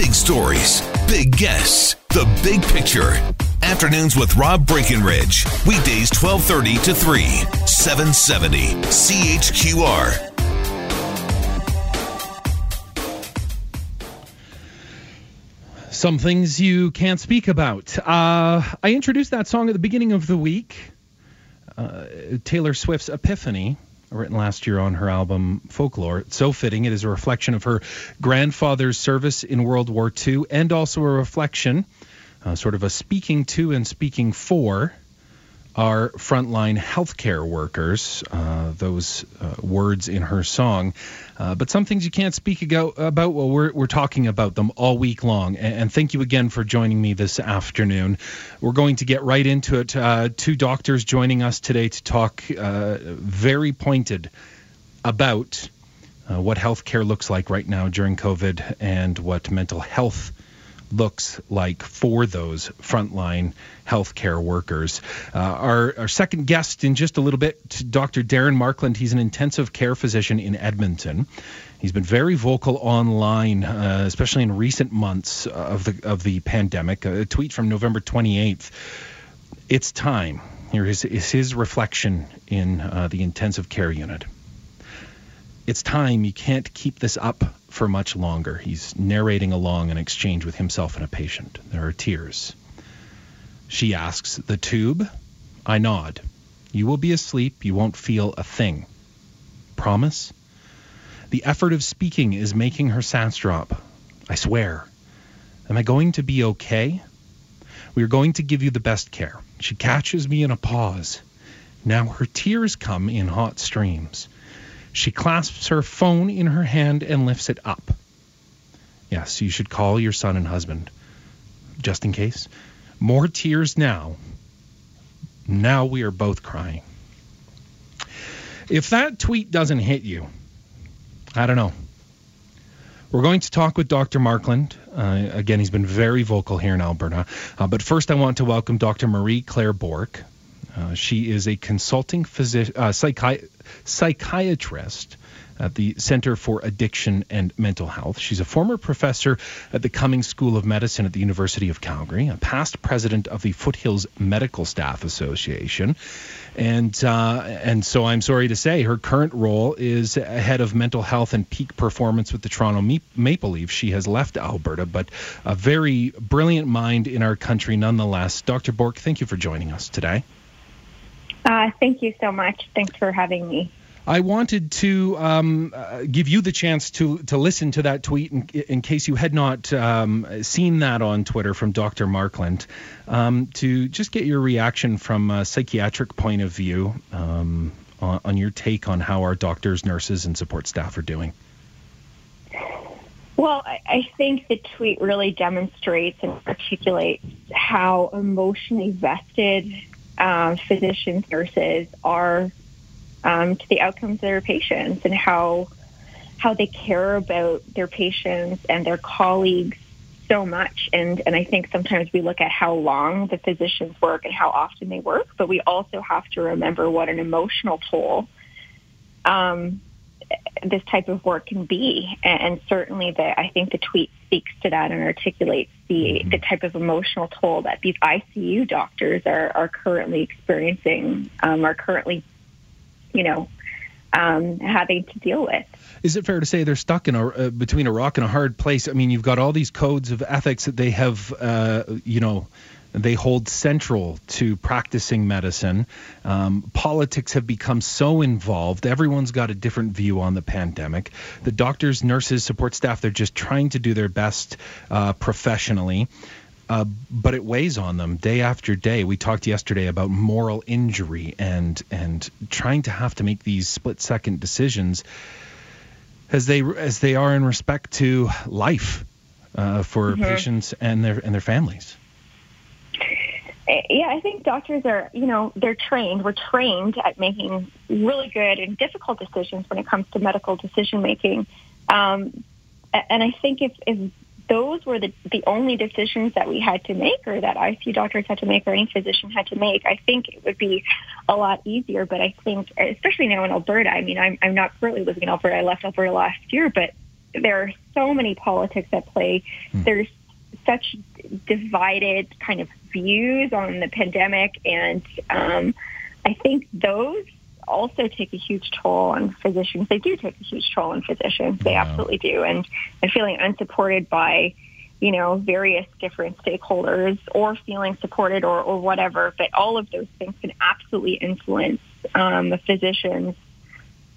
Big stories, big guests, the big picture. Afternoons with Rob Breckenridge. Weekdays 1230 to 3, 770 CHQR. Some things you can't speak about. Uh, I introduced that song at the beginning of the week. Uh, Taylor Swift's Epiphany, written last year on her album Folklore. It's so fitting. It is a reflection of her grandfather's service in World War II and also a reflection, uh, sort of a speaking to and speaking for our frontline healthcare workers, uh, those uh, words in her song. Uh, but some things you can't speak about, about well, we're, we're talking about them all week long. And, and, thank you again for joining me this afternoon. We're going to get right into it. Uh, two doctors joining us today to talk uh, very pointed about uh, what healthcare looks like right now during COVID and what mental health looks like for those frontline healthcare workers. Uh, our, our second guest in just a little bit, Dr. Darren Markland. He's an intensive care physician in Edmonton. He's been very vocal online, uh, especially in recent months of the of the pandemic. A tweet from November 28th. It's time. Here is, is his reflection in uh, the intensive care unit. It's time. You can't keep this up for much longer. He's narrating along an exchange with himself and a patient. There are tears. She asks, The tube? I nod. You will be asleep. You won't feel a thing. Promise? The effort of speaking is making her sats drop. I swear. Am I going to be okay? We are going to give you the best care. She catches me in a pause. Now her tears come in hot streams. She clasps her phone in her hand and lifts it up. Yes, you should call your son and husband, just in case. More tears now. Now we are both crying. If that tweet doesn't hit you, I don't know. We're going to talk with Dr. Markland. Uh, again, he's been very vocal here in Alberta. Uh, but first, I want to welcome Dr. Marie Claire Bourque. Uh, she is a consulting physi- uh, psychi- psychiatrist at the Center for Addiction and Mental Health. She's a former professor at the Cummings School of Medicine at the University of Calgary, a past president of the Foothills Medical Staff Association. And uh, and so I'm sorry to say her current role is head of mental health and peak performance with the Toronto Maple Leafs. She has left Alberta, but a very brilliant mind in our country nonetheless. Dr. Bourque, thank you for joining us today. Uh, thank you so much. Thanks for having me. I wanted to um, uh, give you the chance to to listen to that tweet in, in case you had not um, seen that on Twitter from Dr. Markland, um, to just get your reaction from a psychiatric point of view um, on, on, your take on how our doctors, nurses, and support staff are doing. Well, I, I think the tweet really demonstrates and articulates how emotionally vested um, physicians, nurses are um, to the outcomes of their patients and how how they care about their patients and their colleagues so much. And and I think sometimes we look at how long the physicians work and how often they work, but we also have to remember what an emotional toll um, this type of work can be. And, certainly, the, I think the tweet speaks to that and articulates the, the type of emotional toll that these ICU doctors are, are currently experiencing, um, are currently, you know, um, having to deal with. Is it fair to say they're stuck in a uh, between a rock and a hard place? I mean, you've got all these codes of ethics that they have, uh, you know, they hold central to practicing medicine. Um, politics have become so involved. Everyone's got a different view on the pandemic. The doctors, nurses, support staff, they're just trying to do their best uh, professionally. Uh, but it weighs on them day after day. We talked yesterday about moral injury and and trying to have to make these split second decisions as they as they are in respect to life uh, for mm-hmm. patients and their and their families yeah, I think doctors are, you know, they're trained. We're trained at making really good and difficult decisions when it comes to medical decision making. Um, and I think if, if those were the, the only decisions that we had to make or that ICU doctors had to make or any physician had to make, I think it would be a lot easier. But I think, especially now in Alberta, I mean, I'm, I'm not currently living in Alberta. I left Alberta last year, but there are so many politics at play. Hmm. There's such divided kind of views on the pandemic, and um, I think those also take a huge toll on physicians. They do take a huge toll on physicians. They Wow. absolutely do, and and feeling unsupported by you know various different stakeholders or feeling supported or, or whatever. But all of those things can absolutely influence um, a physician's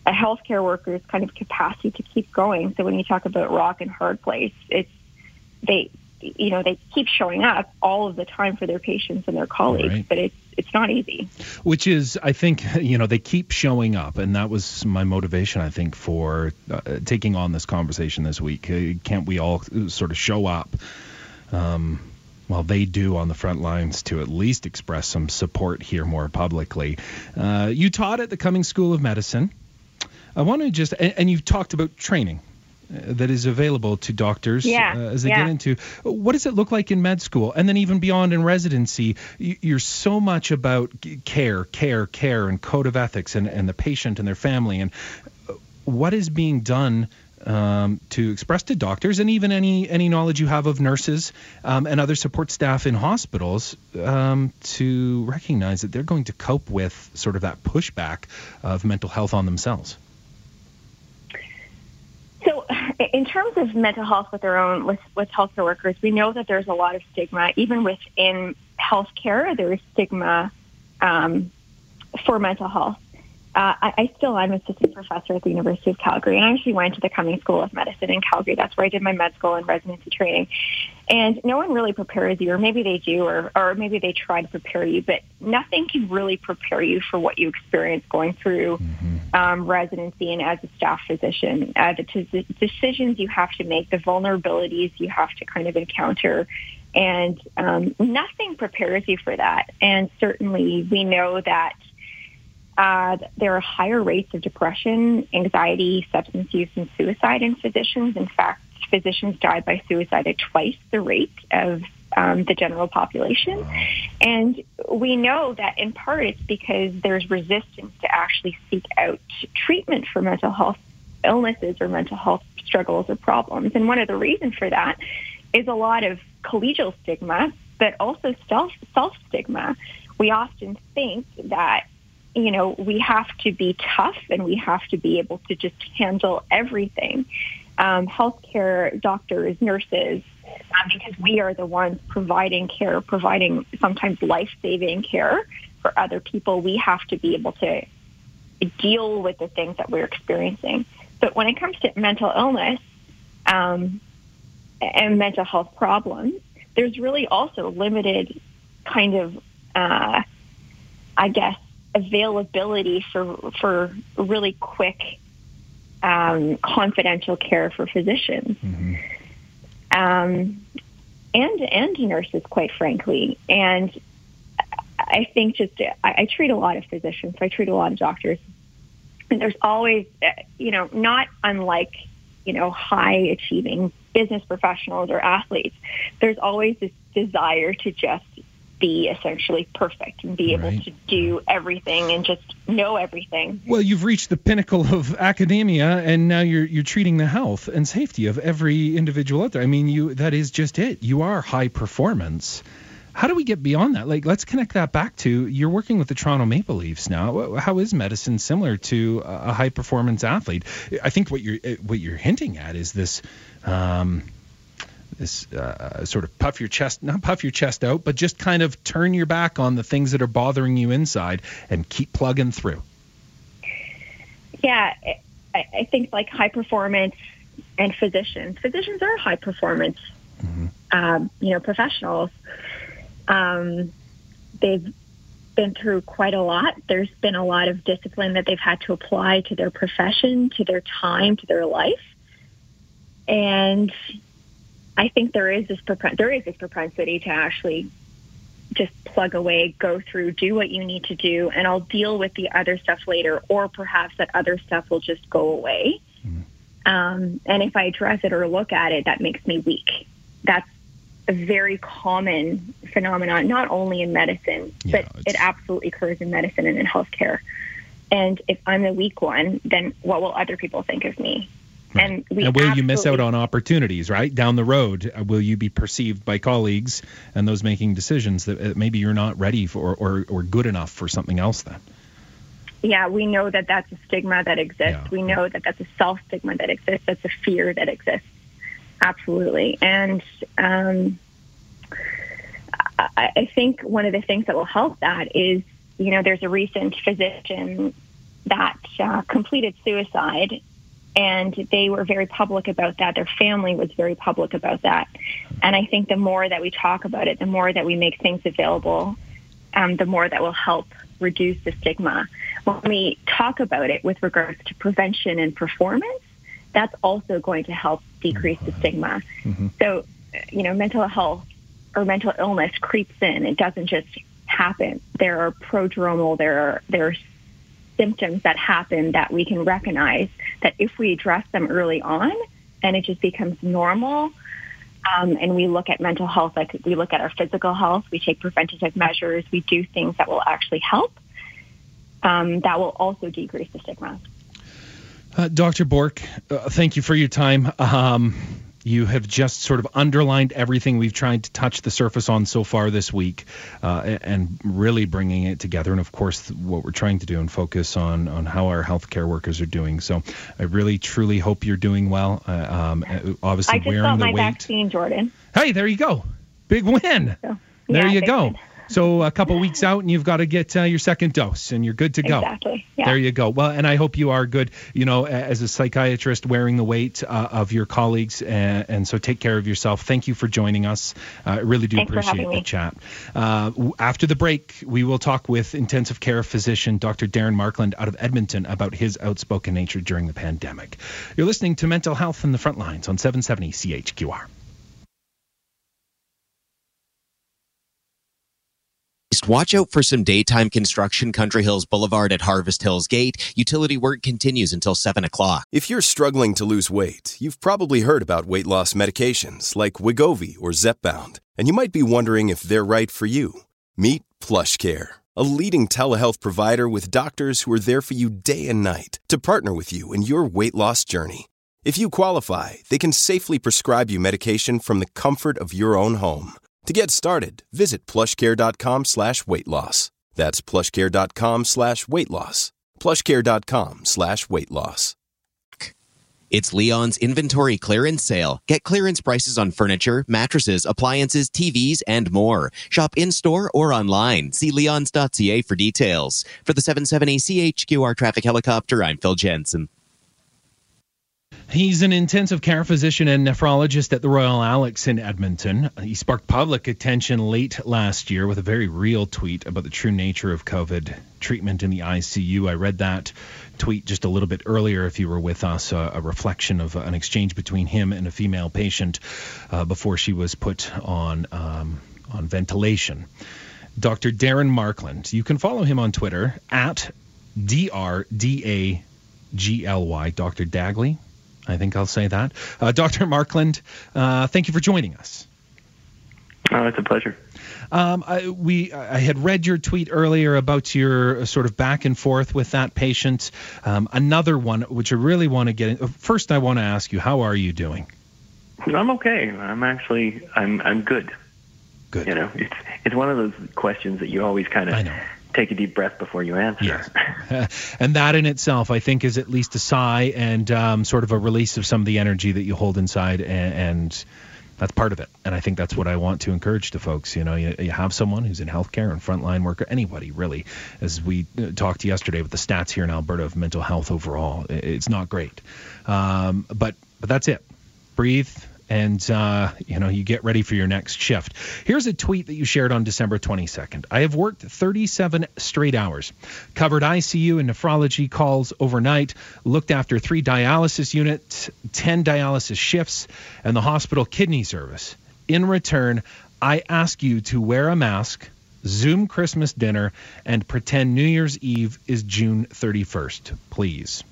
a healthcare worker's kind of capacity to keep going. So when you talk about rock and hard place, it's they you know they keep showing up all of the time for their patients and their colleagues, Right. but it's it's not easy. which is i think you know they keep showing up and that was my motivation i think for uh, taking on this conversation this week Uh, can't we all sort of show up um, well, they do on the front lines to at least express some support here more publicly. Uh, you taught at the Cummings School of Medicine. I want to just, and, and you've talked about training uh, that is available to doctors Yeah, uh, as they yeah. get into. What does it look like in med school? And then even beyond in residency, you're so much about care, care, care, and code of ethics and, and the patient and their family. And uh, what is being done um, to express to doctors and even any any knowledge you have of nurses um, and other support staff in hospitals um, to recognize that they're going to cope with sort of that pushback of mental health on themselves. In terms of mental health with their own with, with healthcare workers, we know that there's a lot of stigma, even within healthcare. There is stigma um, for mental health. Uh, I, I still am an assistant professor at the University of Calgary, and I actually went to the Cumming School of Medicine in Calgary. That's where I did my med school and residency training. And no one really prepares you, or maybe they do, or, or maybe they try to prepare you, but nothing can really prepare you for what you experience going through um, residency and as a staff physician. Uh, the t- decisions you have to make, the vulnerabilities you have to kind of encounter, and um, nothing prepares you for that. And certainly, we know that uh, there are higher rates of depression, anxiety, substance use, and suicide in physicians. In fact, physicians die by suicide at twice the rate of um, the general population. And we know that in part it's because there's resistance to actually seek out treatment for mental health illnesses or mental health struggles or problems. And one of the reasons for that is a lot of collegial stigma, but also self self stigma. We often think that you know we have to be tough and we have to be able to just handle everything. Um, healthcare doctors, nurses, um, because we are the ones providing care, providing sometimes life saving care for other people. We have to be able to deal with the things that we're experiencing. But when it comes to mental illness um, and mental health problems, there's really also limited kind of, uh, I guess, availability for for really quick, um, confidential care for physicians. Um, and and nurses, quite frankly, and I think just I, I treat a lot of physicians, I treat a lot of doctors, and there's always, uh, you know, not unlike, you know, high achieving business professionals or athletes, there's always this desire to just be essentially perfect and be able Right. to do everything and just know everything. Well, you've reached the pinnacle of academia, and now you're you're treating the health and safety of every individual out there. I mean, you that is just it. You are high performance. How do we get beyond that? Like, let's connect that back to you're working with the Toronto Maple Leafs now. How is medicine similar to a a high performance athlete? I think what you're eh, what you're hinting at is this. Um, this uh, sort of puff your chest, not puff your chest out, but just kind of turn your back on the things that are bothering you inside and keep plugging through. Yeah, I, I think like high performance and physicians. Physicians are high performance, um, you know, professionals. Um, they've been through quite a lot. There's been a lot of discipline that they've had to apply to their profession, to their time, to their life, and I think there is this there is this propensity to actually just plug away, go through, do what you need to do, and I'll deal with the other stuff later, or perhaps that other stuff will just go away. Um, and if I address it or look at it, that makes me weak. That's a very common phenomenon, not only in medicine, Yeah, but it absolutely occurs in medicine and in healthcare. And if I'm the weak one, then what will other people think of me? Right. And, we and will you miss out on opportunities, right? Down the road, uh, will you be perceived by colleagues and those making decisions that uh, maybe you're not ready for or, or good enough for something else then? yeah, we know that that's a stigma that exists. Yeah. We know that that's a self stigma that exists. That's a fear that exists. Absolutely. And um, I, I think one of the things that will help that is, you know, there's a recent physician that uh, completed suicide. And they were very public about that. Their family was very public about that. And I think the more that we talk about it, the more that we make things available, um, the more that will help reduce the stigma. When we talk about it with regards to prevention and performance, that's also going to help decrease the stigma. So, you know, mental health or mental illness creeps in. It doesn't just happen. There are prodromal, there are, there are symptoms that happen that we can recognize that if we address them early on and it just becomes normal, um, and we look at mental health like we look at our physical health, we take preventative measures, we do things that will actually help, um, that will also decrease the stigma. Uh, Dr. Bourque, uh, thank you for your time. Um, you have just sort of underlined everything we've tried to touch the surface on so far this week, uh, and really bringing it together. And of course, what we're trying to do and focus on on how our healthcare workers are doing. So, I really truly hope you're doing well. Uh, um, uh, obviously, I just wearing got the my weight. vaccine, Jordan. Hey, there you go, big win. So, there you go. win. So a couple weeks out, and you've got to get uh, your second dose, and you're good to go. Exactly. Yeah. There you go. Well, and I hope you are good. You know, as a psychiatrist, wearing the weight uh, of your colleagues, and, and so take care of yourself. Thank you for joining us. Uh, I really do Thanks appreciate the me. chat. Uh, w- after the break, we will talk with intensive care physician Dr. Darren Markland out of Edmonton about his outspoken nature during the pandemic. You're listening to Mental Health in the Front Lines on 770 CHQR. Watch out for some daytime construction Country Hills Boulevard at Harvest Hills Gate. Utility work continues until 7 o'clock. If you're struggling to lose weight, you've probably heard about weight loss medications like Wegovy or Zepbound, and you might be wondering if they're right for you. Meet PlushCare, a leading telehealth provider with doctors who are there for you day and night to partner with you in your weight loss journey. If you qualify, they can safely prescribe you medication from the comfort of your own home. To get started, visit plushcare.com slash weight loss. That's plushcare.com slash weight loss. plushcare.com slash weight loss. It's Leon's inventory clearance sale. Get clearance prices on furniture, mattresses, appliances, TVs, and more. Shop in store or online. See leons.ca for details. For the 770 CHQR traffic helicopter, I'm Phil Jensen. He's an intensive care physician and nephrologist at the Royal Alex in Edmonton. He sparked public attention late last year with a very real tweet about the true nature of COVID treatment in the ICU. I read that tweet just a little bit earlier if you were with us, uh, a reflection of an exchange between him and a female patient uh, before she was put on um, on ventilation. Dr. Darren Markland. You can follow him on Twitter at D R D A G L Y, Dr. Dagley. I think I'll say that. Uh, Dr. Markland, uh, thank you for joining us. Oh, it's a pleasure. Um, I, we, I had read your tweet earlier about your sort of back and forth with that patient. Um, another one, which I really want to get in. First, I want to ask you, how are you doing? I'm okay. I'm actually I'm I'm good. Good. You know, it's it's one of those questions that you always kind I of know. Take a deep breath before you answer. Yes. and that in itself, I think, is at least a sigh and um, sort of a release of some of the energy that you hold inside, and, and that's part of it. And I think that's what I want to encourage to folks. You know, you, you have someone who's in healthcare and frontline worker, anybody really, as we uh, talked yesterday with the stats here in Alberta of mental health overall, it's not great. Um, but but that's it. Breathe. And uh, you know you get ready for your next shift. Here's a tweet that you shared on December 22nd. I have worked 37 straight hours, covered ICU and nephrology calls overnight, looked after three dialysis units, 10 dialysis shifts, and the hospital kidney service. In return, I ask you to wear a mask, Zoom Christmas dinner, and pretend New Year's Eve is June 31st, please.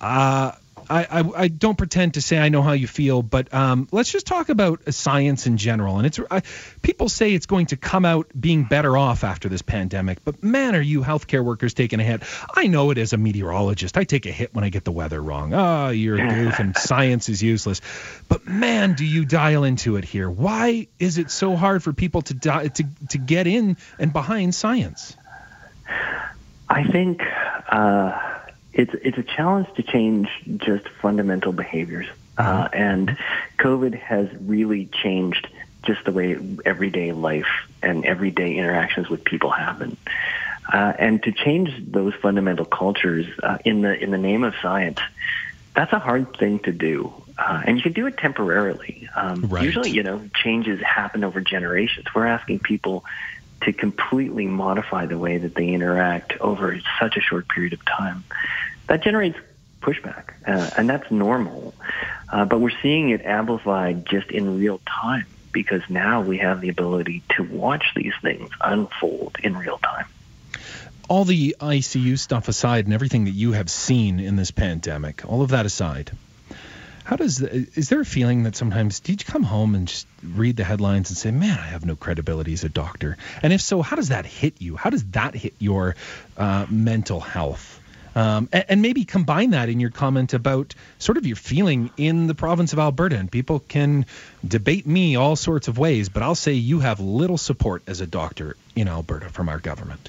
Uh, I, I, I, don't pretend to say I know how you feel, but um, let's just talk about science in general. And it's I, people say it's going to come out being better off after this pandemic, but man, are you healthcare workers taking a hit? I know it as a meteorologist. I take a hit when I get the weather wrong. Oh, you're a goof, and science is useless. But man, do you dial into it here? Why is it so hard for people to di- to to get in and behind science? I think. Uh it's it's a challenge to change just fundamental behaviors, uh, mm-hmm. and COVID has really changed just the way everyday life and everyday interactions with people happen. Uh, and to change those fundamental cultures uh, in the in the name of science, that's a hard thing to do. Uh, and you can do it temporarily. Um, right. Usually, you know, changes happen over generations. We're asking people to completely modify the way that they interact over such a short period of time. That generates pushback, uh, and that's normal. Uh, but we're seeing it amplified just in real time because now we have the ability to watch these things unfold in real time. All the ICU stuff aside, and everything that you have seen in this pandemic, all of that aside, how does is there a feeling that sometimes do you come home and just read the headlines and say, "Man, I have no credibility as a doctor"? And if so, how does that hit you? How does that hit your uh, mental health? Um, and, and, maybe combine that in your comment about sort of your feeling in the province of Alberta. And people can debate me all sorts of ways, but I'll say you have little support as a doctor in Alberta from our government.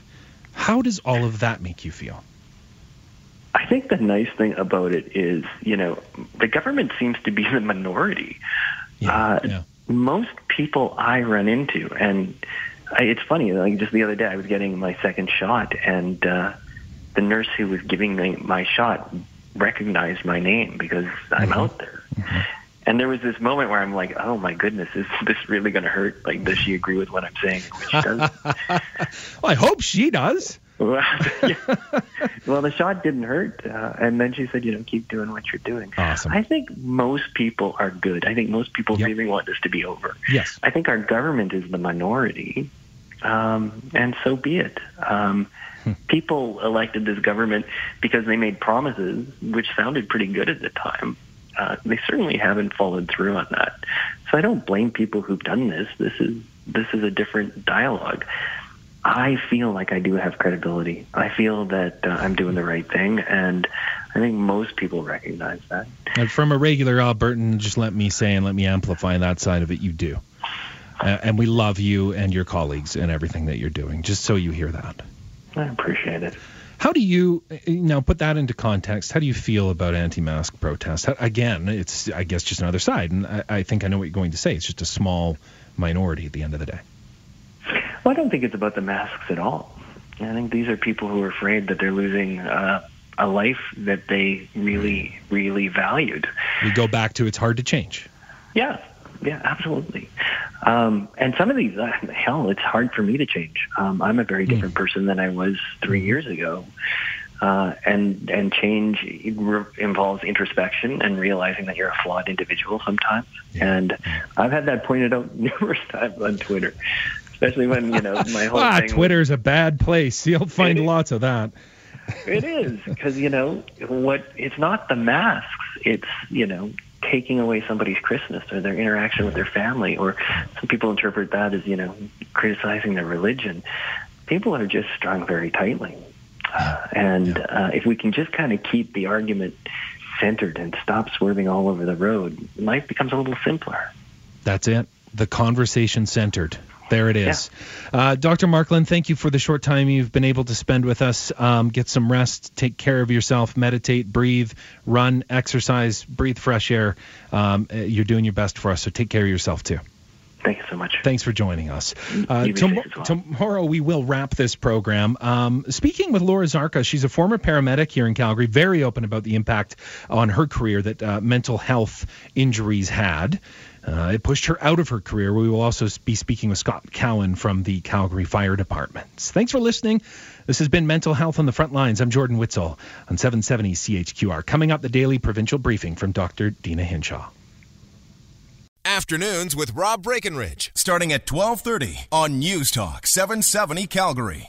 How does all of that make you feel? I think the nice thing about it is, you know, the government seems to be the minority. Yeah, uh, yeah. Most people I run into, and I, it's funny, like just the other day, I was getting my second shot, and uh, the nurse who was giving me my shot recognized my name because I'm mm-hmm. out there. Mm-hmm. And there was this moment where I'm like, oh my goodness, is this really going to hurt? Like, does she agree with what I'm saying? Well, I hope she does. well, the shot didn't hurt, uh, and then she said, "You know, keep doing what you're doing." Awesome. I think most people are good. I think most people yep. really want this to be over. Yes. I think our government is the minority, um, and so be it. Um, hmm. People elected this government because they made promises which sounded pretty good at the time. Uh, they certainly haven't followed through on that. So I don't blame people who've done this. This is this is a different dialogue. I feel like I do have credibility. I feel that uh, I'm doing the right thing, and I think most people recognize that. And from a regular Albertan, just let me say and let me amplify that side of it. You do, uh, and we love you and your colleagues and everything that you're doing. Just so you hear that. I appreciate it. How do you now put that into context? How do you feel about anti-mask protests? How, again, it's I guess just another side, and I, I think I know what you're going to say. It's just a small minority at the end of the day. Well, I don't think it's about the masks at all. I think these are people who are afraid that they're losing uh, a life that they really, really valued. We go back to it's hard to change. Yeah, yeah, absolutely. Um, and some of these, uh, hell, it's hard for me to change. Um, I'm a very hmm. different mm. person than I was three years ago. Uh, and and change involves introspection and realizing that you're a flawed individual sometimes. Yeah. And I've had that pointed out numerous times on Twitter especially when you know my whole ah, thing. Twitter's a bad place. You'll find lots of that. it is because you know what? It's not the masks. It's you know taking away somebody's Christmas or their interaction with their family, or some people interpret that as you know criticizing their religion. People are just strung very tightly, uh, and uh, if we can just kind of keep the argument centered and stop swerving all over the road, life becomes a little simpler. That's it. The conversation centered. There it is. Yeah. Uh, Dr. Markland, thank you for the short time you've been able to spend with us. Um, get some rest, take care of yourself, meditate, breathe, run, exercise, breathe fresh air. Um, uh, you're doing your best for us, so take care of yourself too. Thank you so much. Thanks for joining us. Uh, tom- well. Tomorrow we will wrap this program. Um, speaking with Laura Zarka, she's a former paramedic here in Calgary, very open about the impact on her career that uh, mental health injuries had. Uh, it pushed her out of her career. We will also be speaking with Scott Cowan from the Calgary Fire Department. Thanks for listening. This has been Mental Health on the Front Lines. I'm Jordan Witzel on 770 CHQR. Coming up, the daily provincial briefing from Dr. Deena Hinshaw. Afternoons with Rob Breckenridge, starting at 1230 on News Talk 770 Calgary.